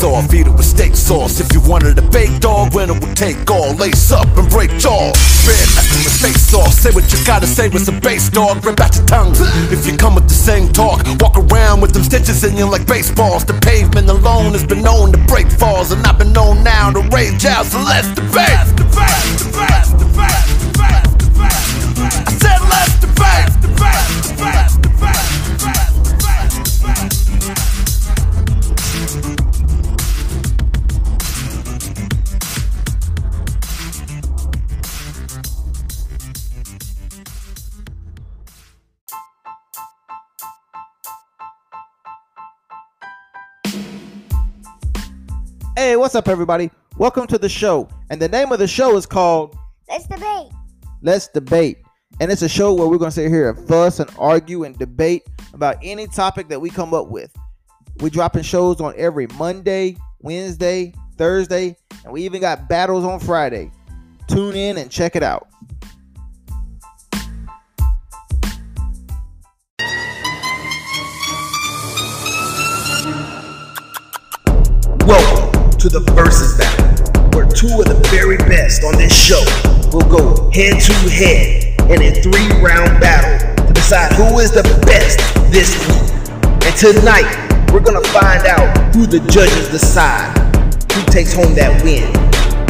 off, eat it with steak sauce. If you wanted a bake dog, when it would take all. Lace up and break jaw. Spit Red with face off. Say what you gotta say with some bass dog. Rip out your tongue. If you come with the same talk, walk around with them stitches in you like baseballs. The pavement alone has been known to break falls, and I've been known now to rage out. So let's debate. Let's debate. Let's debate. Let's debate. What's up, everybody? Welcome to the show. And the name of the show is called Let's debate. Let's Debate. And it's a show where we're going to sit here and fuss and argue and debate about any topic that we come up with. We're dropping shows on every Monday, Wednesday, Thursday, and we even got battles on Friday. Tune in and check it out. To the Versus Battle, where two of the very best on this show will go head to head in a three round battle to decide who is the best this week. And tonight, we're gonna find out who the judges decide who takes home that win,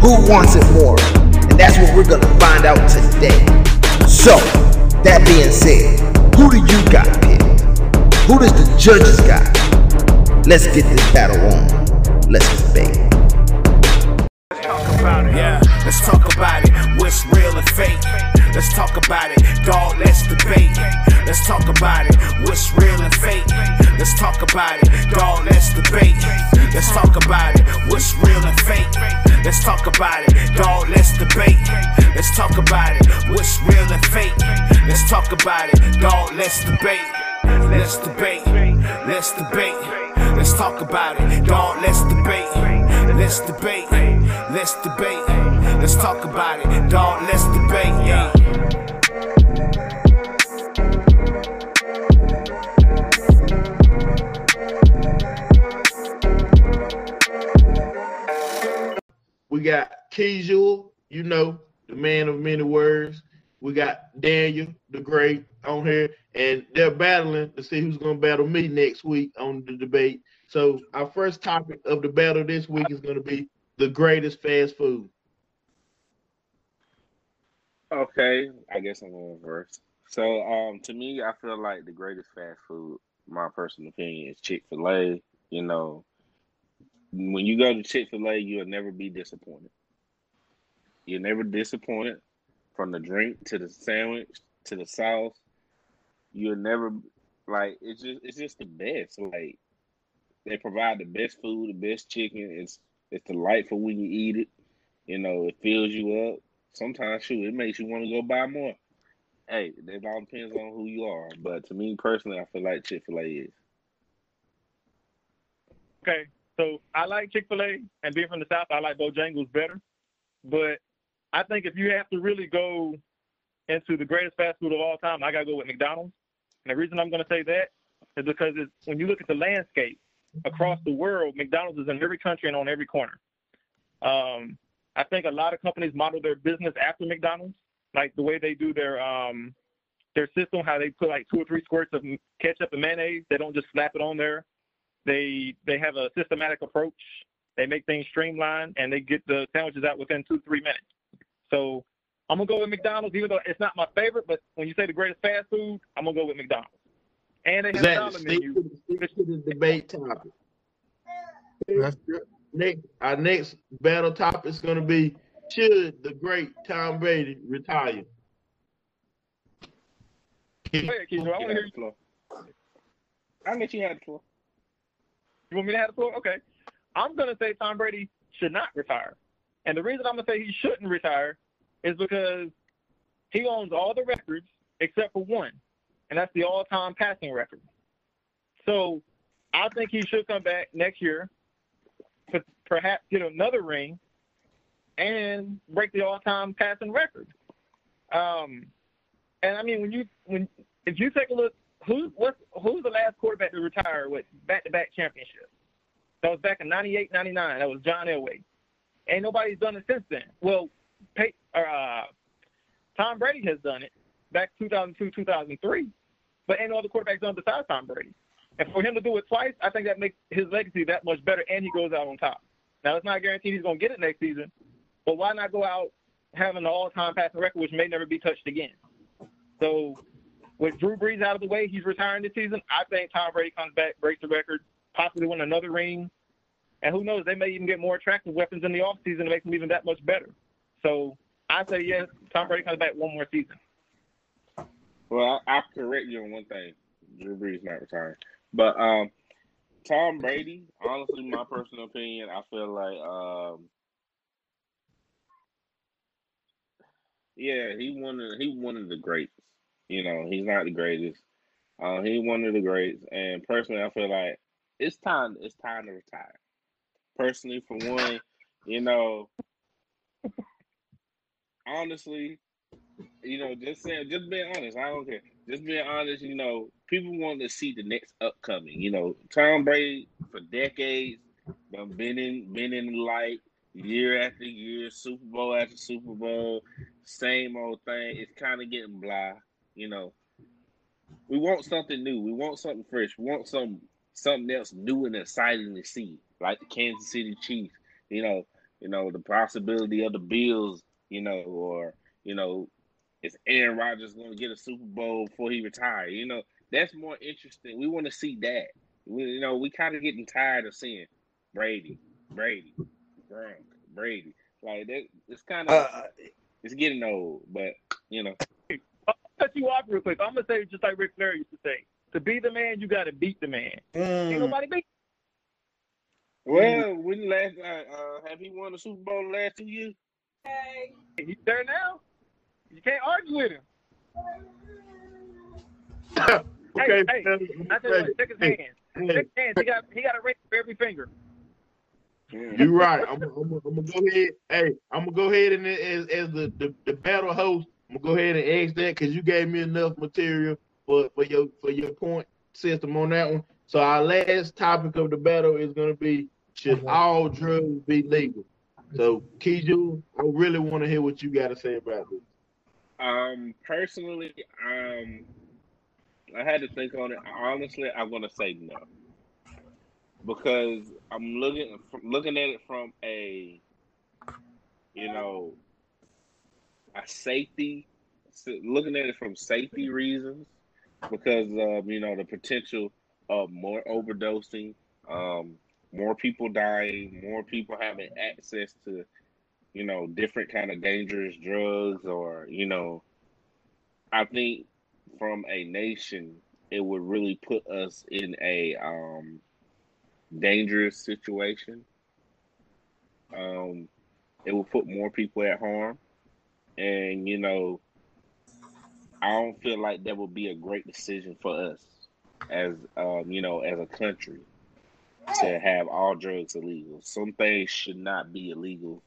who wants it more, and that's what we're gonna find out today. So, that being said, who do you got picked? Who does the judges got? Let's get this battle on. Let's debate. Yeah, let's talk about it. What's real and fake? Let's talk about it. Dog, let's debate. Let's talk about it. What's real and fake? Let's talk about it. Dog, let's debate. Let's talk about it. What's real and fake? Let's talk about it. Dog, let's debate. Let's talk about it. What's real and fake? Let's talk about it. Dog, let's debate. Let's debate. Let's debate. Let's talk about it. Dog, let's debate. Let's debate. Let's debate. Let's talk about it. Dog, let's debate. Yeah. We got Casual, you know, the man of many words. We got Daniel, the great, on here, and they're battling to see who's going to battle me next week on the debate. So our first topic of the battle this week is going to be the greatest fast food. Okay, I guess I'm going first. So, um, to me, I feel like the greatest fast food, my personal opinion, is Chick Fil A. You know, when you go to Chick Fil A, you'll never be disappointed. You're never disappointed from the drink to the sandwich to the sauce. You'll never like it's just it's just the best. Like they provide the best food, the best chicken. It's it's delightful when you eat it. You know, it fills you up. Sometimes, shoot, it makes you want to go buy more. Hey, that all depends on who you are. But to me personally, I feel like Chick Fil A is. Okay, so I like Chick Fil A, and being from the South, I like Bojangles better. But I think if you have to really go into the greatest fast food of all time, I gotta go with McDonald's. And the reason I'm gonna say that is because when you look at the landscape across the world, McDonald's is in every country and on every corner. Um, I think a lot of companies model their business after McDonald's, like the way they do their um, their system, how they put like two or three squirts of ketchup and mayonnaise. They don't just slap it on there. They they have a systematic approach. They make things streamlined and they get the sandwiches out within two three minutes. So I'm gonna go with McDonald's, even though it's not my favorite. But when you say the greatest fast food, I'm gonna go with McDonald's. And they have a Exactly. dollar menu. to, the, stick to the debate topic. That's good. Next, our next battle topic is going to be should the great Tom Brady retire? Go ahead, Keith. I want to hear you. floor. I'll let you have the floor. You want me to have the floor? Okay. I'm going to say Tom Brady should not retire. And the reason I'm going to say he shouldn't retire is because he owns all the records except for one, and that's the all time passing record. So I think he should come back next year to perhaps get another ring and break the all time passing record. Um, and I mean, when you when if you take a look, who what's who's the last quarterback to retire with back to back championships? That was back in 98, 99. That was John Elway. Ain't nobody's done it since then. Well, Or, uh, Tom Brady has done it back 2002, 2003, but ain't no other quarterback's done besides Tom Brady. And for him to do it twice, I think that makes his legacy that much better, and he goes out on top. Now, it's not guaranteed he's going to get it next season, but why not go out having an all-time passing record, which may never be touched again? So, with Drew Brees out of the way, he's retiring this season. I think Tom Brady comes back, breaks the record, possibly win another ring, and who knows, they may even get more attractive weapons in the offseason to make them even that much better. So, I say yes, Tom Brady comes back one more season. Well, I, I'll correct you on one thing. Drew Brees not retiring, but um, Tom Brady. Honestly, my personal opinion, I feel like um, yeah, he of he one of the greats. You know, he's not the greatest. Uh, he one of the greats, and personally, I feel like it's time. It's time to retire. Personally, for one, you know, honestly, you know, just saying, just being honest. I don't care. Just being honest. You know, people want to see the next upcoming. You know, Tom Brady for decades, been in, been in light year after year, Super Bowl after Super Bowl, same old thing. It's kind of getting blah. You know, we want something new. We want something fresh. We want some something else new and exciting to see, like the Kansas City Chiefs. You know, you know the possibility of the Bills. You know, or you know, is Aaron Rodgers going to get a Super Bowl before he retires? You know, that's more interesting. We want to see that. We, you know, we kind of getting tired of seeing Brady, Brady, Gronk, Brady. Like that, it's kind of Uh, it's getting old. But you know, I'll cut you off real quick. I'm gonna say just like Ric Flair used to say: to be the man, you got to beat the man. Ain't mm, nobody beat. well, when last uh, uh, have he won the Super Bowl the last two years? Him. He's there now. You can't argue with him. okay. Hey, hey, I tell you what, check his Hey, hands. hey, Check his hands. He got he got a ring for every finger. You're right. I'm, I'm, I'm gonna go ahead. Hey, I'm gonna go ahead and as as the, the, the battle host, I'm gonna go ahead and ask that because you gave me enough material for, for your for your point system on that one. So our last topic of the battle is gonna be should uh-huh. all drugs be legal? So Kiju, I really want to hear what you got to say about this. Um, personally, um, I had to think on it. Honestly, I'm gonna say no because I'm looking looking at it from a, you know, a safety, looking at it from safety reasons because of you know the potential of more overdosing, um, more people dying, more people having access to you know, different kind of dangerous drugs or, you know, I think from a nation, it would really put us in a um, dangerous situation. Um, it will put more people at harm. And, you know, I don't feel like that would be a great decision for us as, um, you know, as a country to have all drugs illegal. Some things should not be illegal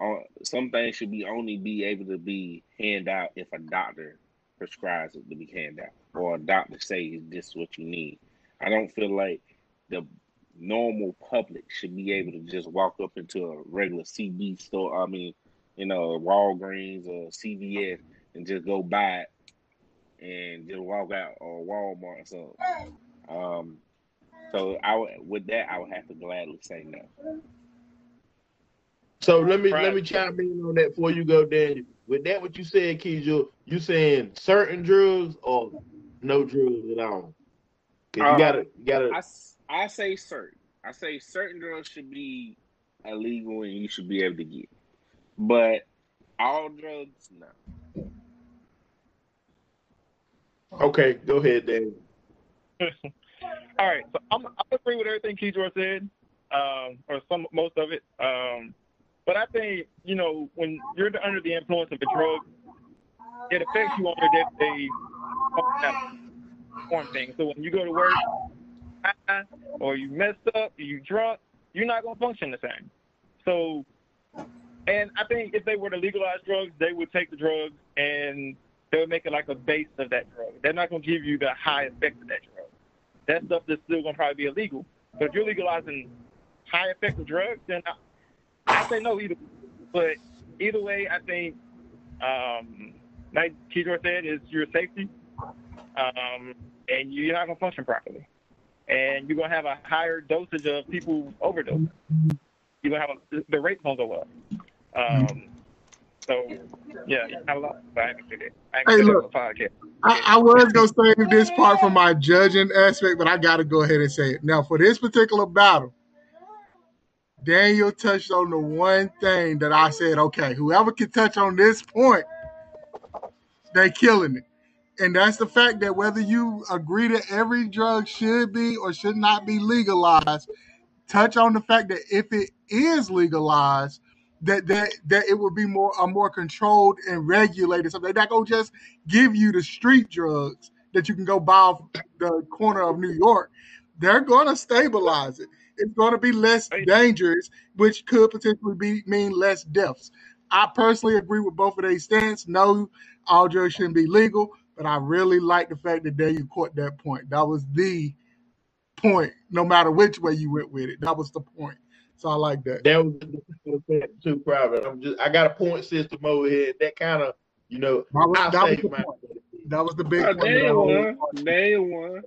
uh, some things should be only be able to be hand out if a doctor prescribes it to be hand out or a doctor says this is what you need. I don't feel like the normal public should be able to just walk up into a regular CB store. I mean, you know, Walgreens or CVS and just go buy it and just walk out or Walmart or something. Um, so I would, with that, I would have to gladly say no. So let me Right. let me chime in on that before you go, Daniel. With that, what you said, Kiju, you saying certain drugs or no drugs at all? Uh, you gotta you gotta. I, s- I say certain. I say certain drugs should be illegal and you should be able to get. But all drugs, no. Okay, go ahead, Daniel. All right, so I'm I agree with everything Keydor said, um, or some most of it. Um, but I think you know when you're under the influence of a drug, it affects you on your day-to-day form thing. So when you go to work, or you messed up, you drunk, you're not gonna function the same. So, and I think if they were to legalize drugs, they would take the drugs and they would make it like a base of that drug. They're not gonna give you the high effect of that drug that stuff is still gonna probably be illegal. But if you're legalizing high effective drugs, then I, I say no either. But either way, I think, um, like Keydor said, is your safety, um, and you're not gonna function properly, and you're gonna have a higher dosage of people overdose. You're gonna have a, the rate's gonna go up. Um, so yeah, I it. I Hey, said it on look. the podcast. I, I was gonna save this part for my judging aspect, but I gotta go ahead and say it. Now, for this particular battle, Daniel touched on the one thing that I said, okay, whoever can touch on this point, they killing it. And that's the fact that whether you agree that every drug should be or should not be legalized, touch on the fact that if it is legalized, that that that it would be more a more controlled and regulated. So they're not gonna just give you the street drugs that you can go buy off the corner of New York. They're gonna stabilize it. It's gonna be less dangerous, which could potentially be mean less deaths. I personally agree with both of their stance. No, all drugs shouldn't be legal, but I really like the fact that you caught that point. That was the point, no matter which way you went with it. That was the point. So I like that. That was too private. I'm just I got a point system over here. That kind of you know That was, I that was say my point. That was the big Oh, point. that I Daniel always- won. Daniel won.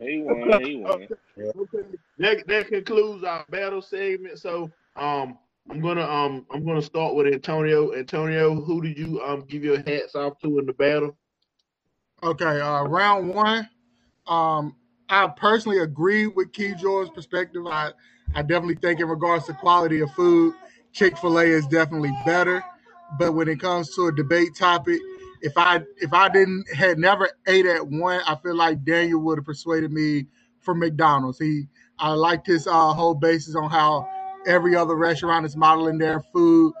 He won. He won. that that concludes our battle segment. So um I'm gonna um I'm gonna start with Antonio. Antonio, who did you um give your hats off to in the battle? Okay, uh, round one. Um, I personally agree with Key George's perspective. I, I definitely think in regards to quality of food, Chick Fil A is definitely better. But when it comes to a debate topic, if I if I didn't had never ate at one, I feel like Daniel would have persuaded me for McDonald's. He I liked his uh, whole basis on how every other restaurant is modeling their food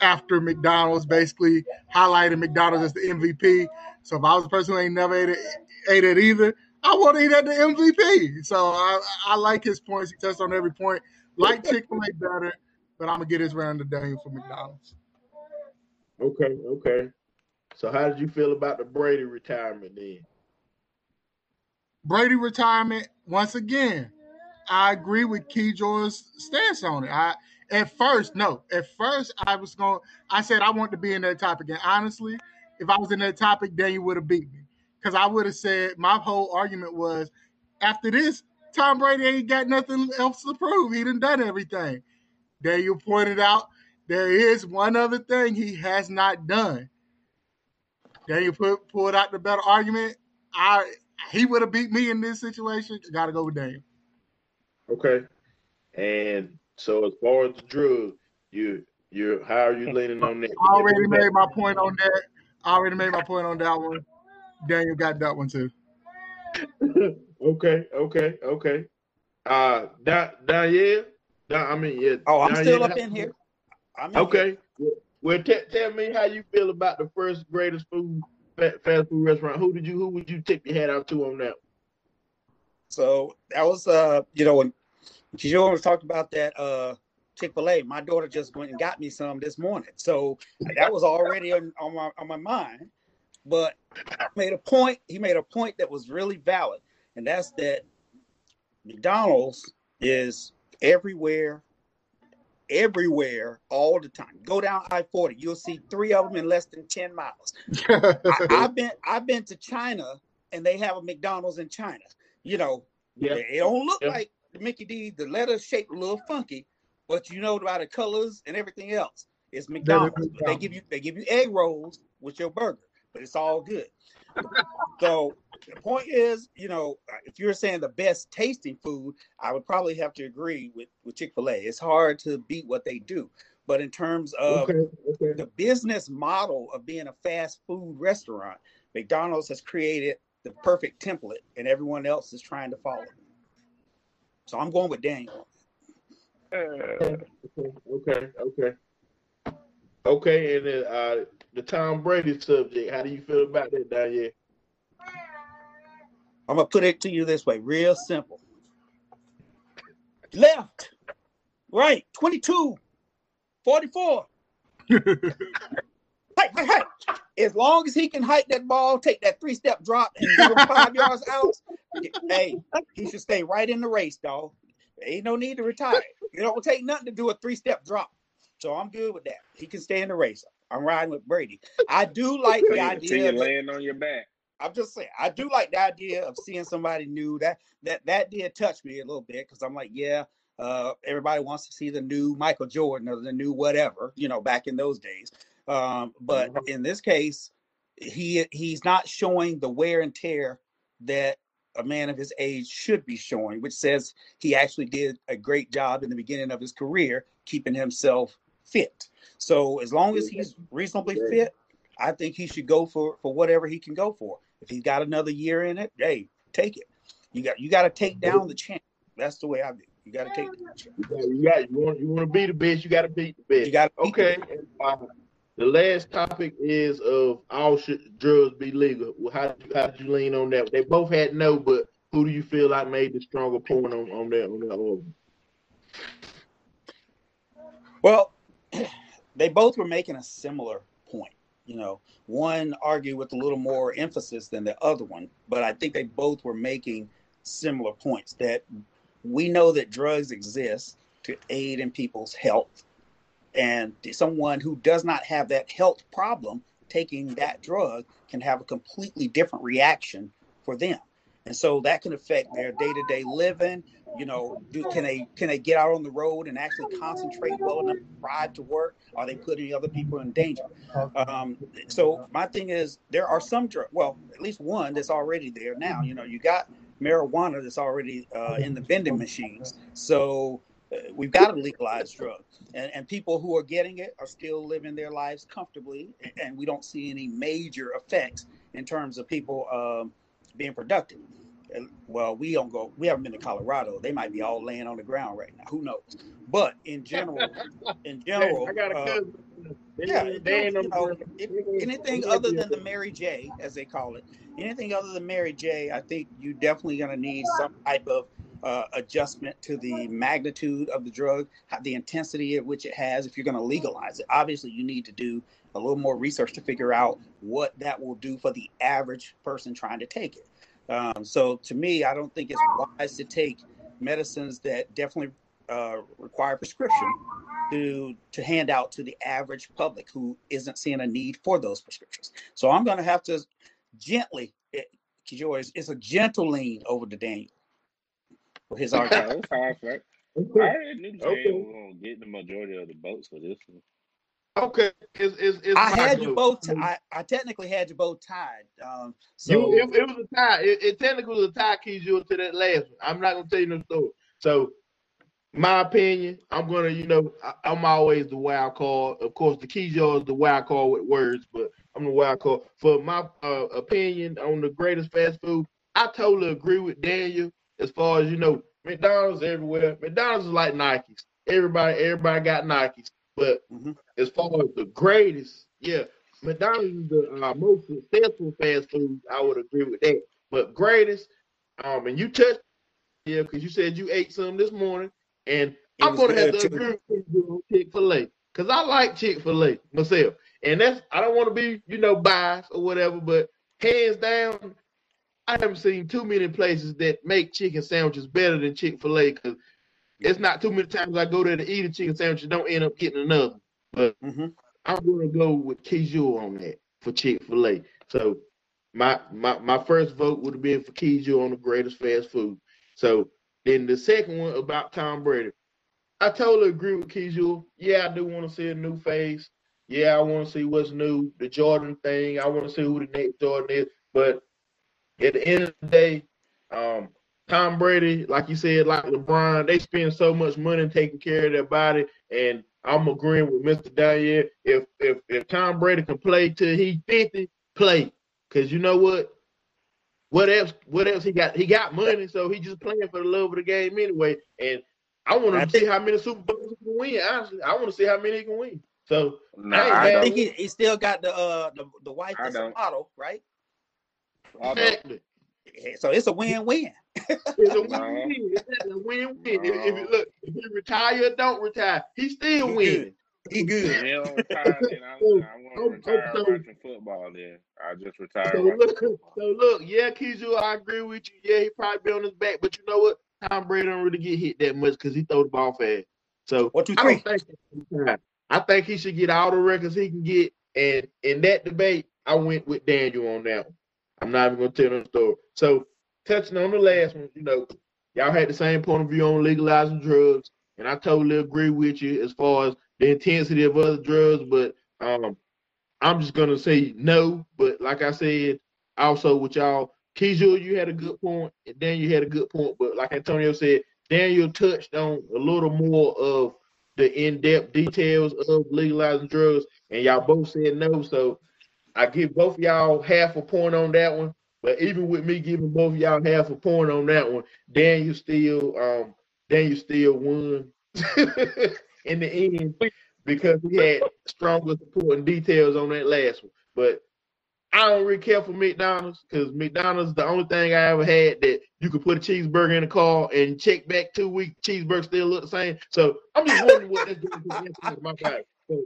after McDonald's, basically highlighting McDonald's as the MVP. So if I was a person who ain't never ate it, ate it either, I want to eat at the MVP. So I, I like his points. He touched on every point. Like Chick Fil A better, but I'm gonna get his round to Daniel for McDonald's. Okay, okay. So how did you feel about the Brady retirement then? Brady retirement once again. I agree with Key George's stance on it. I at first, no, at first I was going. I said I want to be in that topic, and honestly, if I was in that topic, Daniel would have beat me because I would have said my whole argument was after this, Tom Brady ain't got nothing else to prove. He done done everything. Daniel pointed out there is one other thing he has not done. Daniel put, pulled out the better argument. I he would have beat me in this situation. Got to go with Daniel. Okay. And so as far as the drug, you you how are you leaning on that? I already made my point on that. I already made my point on that one. Daniel got that one too. okay, okay, okay. Uh da, Danielle? Da, I mean yeah. Oh, I'm still Danielle, up in here. I'm in here. Okay. Well, t- tell me how you feel about the first greatest food fast food restaurant. Who did you who would you tip your hat out to on that? So that was uh, you know, when Kijor was talking about that uh Chick-fil-A, my daughter just went and got me some this morning. So that was already on, on my on my mind. But I made a point, he made a point that was really valid, and that's that McDonald's is everywhere, everywhere, all the time. Go down I-40, you'll see three of them in less than 10 miles. I, I've been I've been to China and they have a McDonald's in China. You know, Yeah. they don't look Yeah. like the Mickey D. The letter shaped a little funky, but you know about the colors and everything else. It's McDonald's. But They give you they give you egg rolls with your burger, but it's all good. so the point is, you know, if you're saying the best tasting food, I would probably have to agree with with Chick Fil A. It's hard to beat what they do, but in terms of okay, okay. the business model of being a fast food restaurant, McDonald's has created the perfect template, and everyone else is trying to follow. So I'm going with Daniel. Uh, Okay, okay. Okay, and then uh the Tom Brady subject. How do you feel about that, Danielle? I'm gonna put it to you this way, real simple. Left, right, 22, 44. hey, hey, hey. as long as he can hike that ball, take that three step drop, and give him five yards out, hey, he should stay right in the race, dog. Ain't no need to retire. It don't take nothing to do a three step drop. So I'm good with that. He can stay in the race. I'm riding with Brady. I do like the idea. you're laying on your back. I'm just saying, I do like the idea of seeing somebody new. That that that did touch me a little bit because I'm like, yeah, uh, everybody wants to see the new Michael Jordan or the new whatever, you know, back in those days. Um, but in this case, he he's not showing the wear and tear that a man of his age should be showing, which says he actually did a great job in the beginning of his career keeping himself fit. So as long as he's reasonably fit, I think he should go for for whatever he can go for. If he's got another year in it, hey, take it. You got you got to take down the champ. That's the way I do. You got to take down the. You got, you got you want you want to be the best. You got to beat the best. You got Okay. and, uh, the last topic is of all should drugs be legal. Well, how did you, how did you lean on that? They both had no, but who do you feel like made the stronger point on, on that on that order? Well, they both were making a similar point. You know, one argued with a little more emphasis than the other one, but I think they both were making similar points that we know that drugs exist to aid in people's health. And someone who does not have that health problem taking that drug can have a completely different reaction for them. And so that can affect their day-to-day living. You know, do, can they can they get out on the road and actually concentrate well enough to drive to work? Are they putting other people in danger? Um, so my thing is, there are some drug. Well, at least one that's already there now. You know, you got marijuana that's already uh, in the vending machines. So uh, we've got to legalize drugs, and, and people who are getting it are still living their lives comfortably, a- and we don't see any major effects in terms of people um, being productive. And, Well, we don't go. We haven't been to Colorado. They might be all laying on the ground right now. Who knows? But in general, in general, I got a uh, yeah, They- they don't- ain't you no- know, anything other than the Mary J, as they call it, anything other than Mary J, I think you definitely going to need some type of uh, adjustment to the magnitude of the drug, how- the intensity at which it has. If you're going to legalize it, obviously you need to do a little more research to figure out what that will do for the average person trying to take it. Um, so to me, I don't think it's wise to take medicines that definitely uh, require prescription to to hand out to the average public who isn't seeing a need for those prescriptions. So I'm going to have to gently, it, Kijor, it's, it's a gentle lean over to Daniel for his Okay, argument. that's how I felt. I Okay. already knew Jay Okay. was get the majority of the votes for this one. Okay. It's, it's, it's I had you both. T- I, I technically had you both tied. Um, so You, it, it was a tie. It, it technically was a tie, keys you to that last one. I'm not gonna tell you no story. So, my opinion, I'm gonna, you know, I, I'm always the wild card. Of course, the keys is the wild card with words, but I'm the wild card. For my uh, opinion on the greatest fast food, I totally agree with Daniel. As far as you know, McDonald's everywhere. McDonald's is like Nikes. Everybody, everybody got Nikes. But Mhm. as far as the greatest, yeah, McDonald's is the uh, most successful fast food. I would agree with that. But greatest, um, and you touched, yeah, because you said you ate some this morning, and It I'm was gonna have good, to too. agree with you on Chick Fil A because I like Chick Fil A myself, and that's I don't want to be you know biased or whatever, but hands down, I haven't seen too many places that make chicken sandwiches better than Chick Fil A because it's not too many times I go there to eat a chicken sandwich and don't end up getting another. But Mhm. I'm gonna go with Kejul on that for Chick Fil A. So my my my first vote would have been for Kejul on the greatest fast food. So then the second one about Tom Brady, I totally agree with Kejul. Yeah, I do want to see a new face. Yeah, I want to see what's new. The Jordan thing. I want to see who the next Jordan is. But at the end of the day, um, Tom Brady, like you said, like LeBron, they spend so much money taking care of their body, and I'm agreeing with Mr. Daniel. If if if Tom Brady can play till he 50, play. Cause you know what? What else? What else he got? He got money, so he just playing for the love of the game anyway. And I want to see how many Super Bowls he can win. Honestly, I want to see how many he can win. So No, I I think he, he still got the uh the, the wife I that's a model, right? I don't. exactly. So it's a win-win. It's a win-win. It's a win-win. If, if No. it, look, if he retire or don't retire, he still He win. good. He good. He don't retire, then I, I want gonna I'm- retire so- watching football. Then I just retired So look, football. so look, yeah, Kizu, I agree with you. Yeah, he probably be on his back, but you know what? Tom Brady don't really get hit that much because he throw the ball fast. So One, two, I three. don't think. I think he should get all the records he can get. And in that debate, I went with Daniel on that one. I'm not even gonna tell them the story. So touching on the last one, you know, y'all had the same point of view on legalizing drugs, and I totally agree with you as far as the intensity of other drugs, but um I'm just gonna say no. But like I said, also with y'all, Kizul, you had a good point, and Daniel had a good point. But like Antonio said, Daniel touched on a little more of the in-depth details of legalizing drugs, and y'all both said no. So I give both y'all half a point on that one. But even with me giving both y'all half a point on that one, Daniel still um Daniel still won in the end because he had stronger supporting details on that last one. But I don't really care for McDonald's because McDonald's the only thing I ever had that you could put a cheeseburger in the car and check back two weeks, cheeseburger still look the same. So I'm just wondering what that's doing to my body. So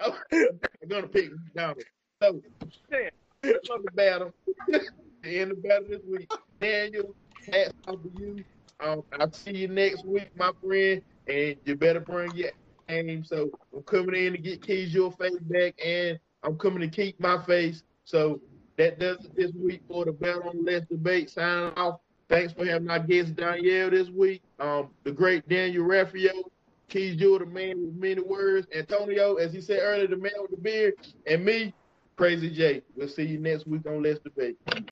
I'm gonna pick McDonald's. So on the battle. end the battle this week. Daniel, hats off to you. Um, I'll see you next week, my friend, and you better bring your game. So I'm coming in to get Keys your face back, and I'm coming to keep my face. So that does it this week for the Battle on Let's Debate. Signing off. Thanks for having our guest Danielle this week. Um, the great Daniel Raffio, Keys Jewel, the man with many words. Antonio, as he said earlier, the man with the beard, and me, Crazy J. We'll see you next week on Let's Debate.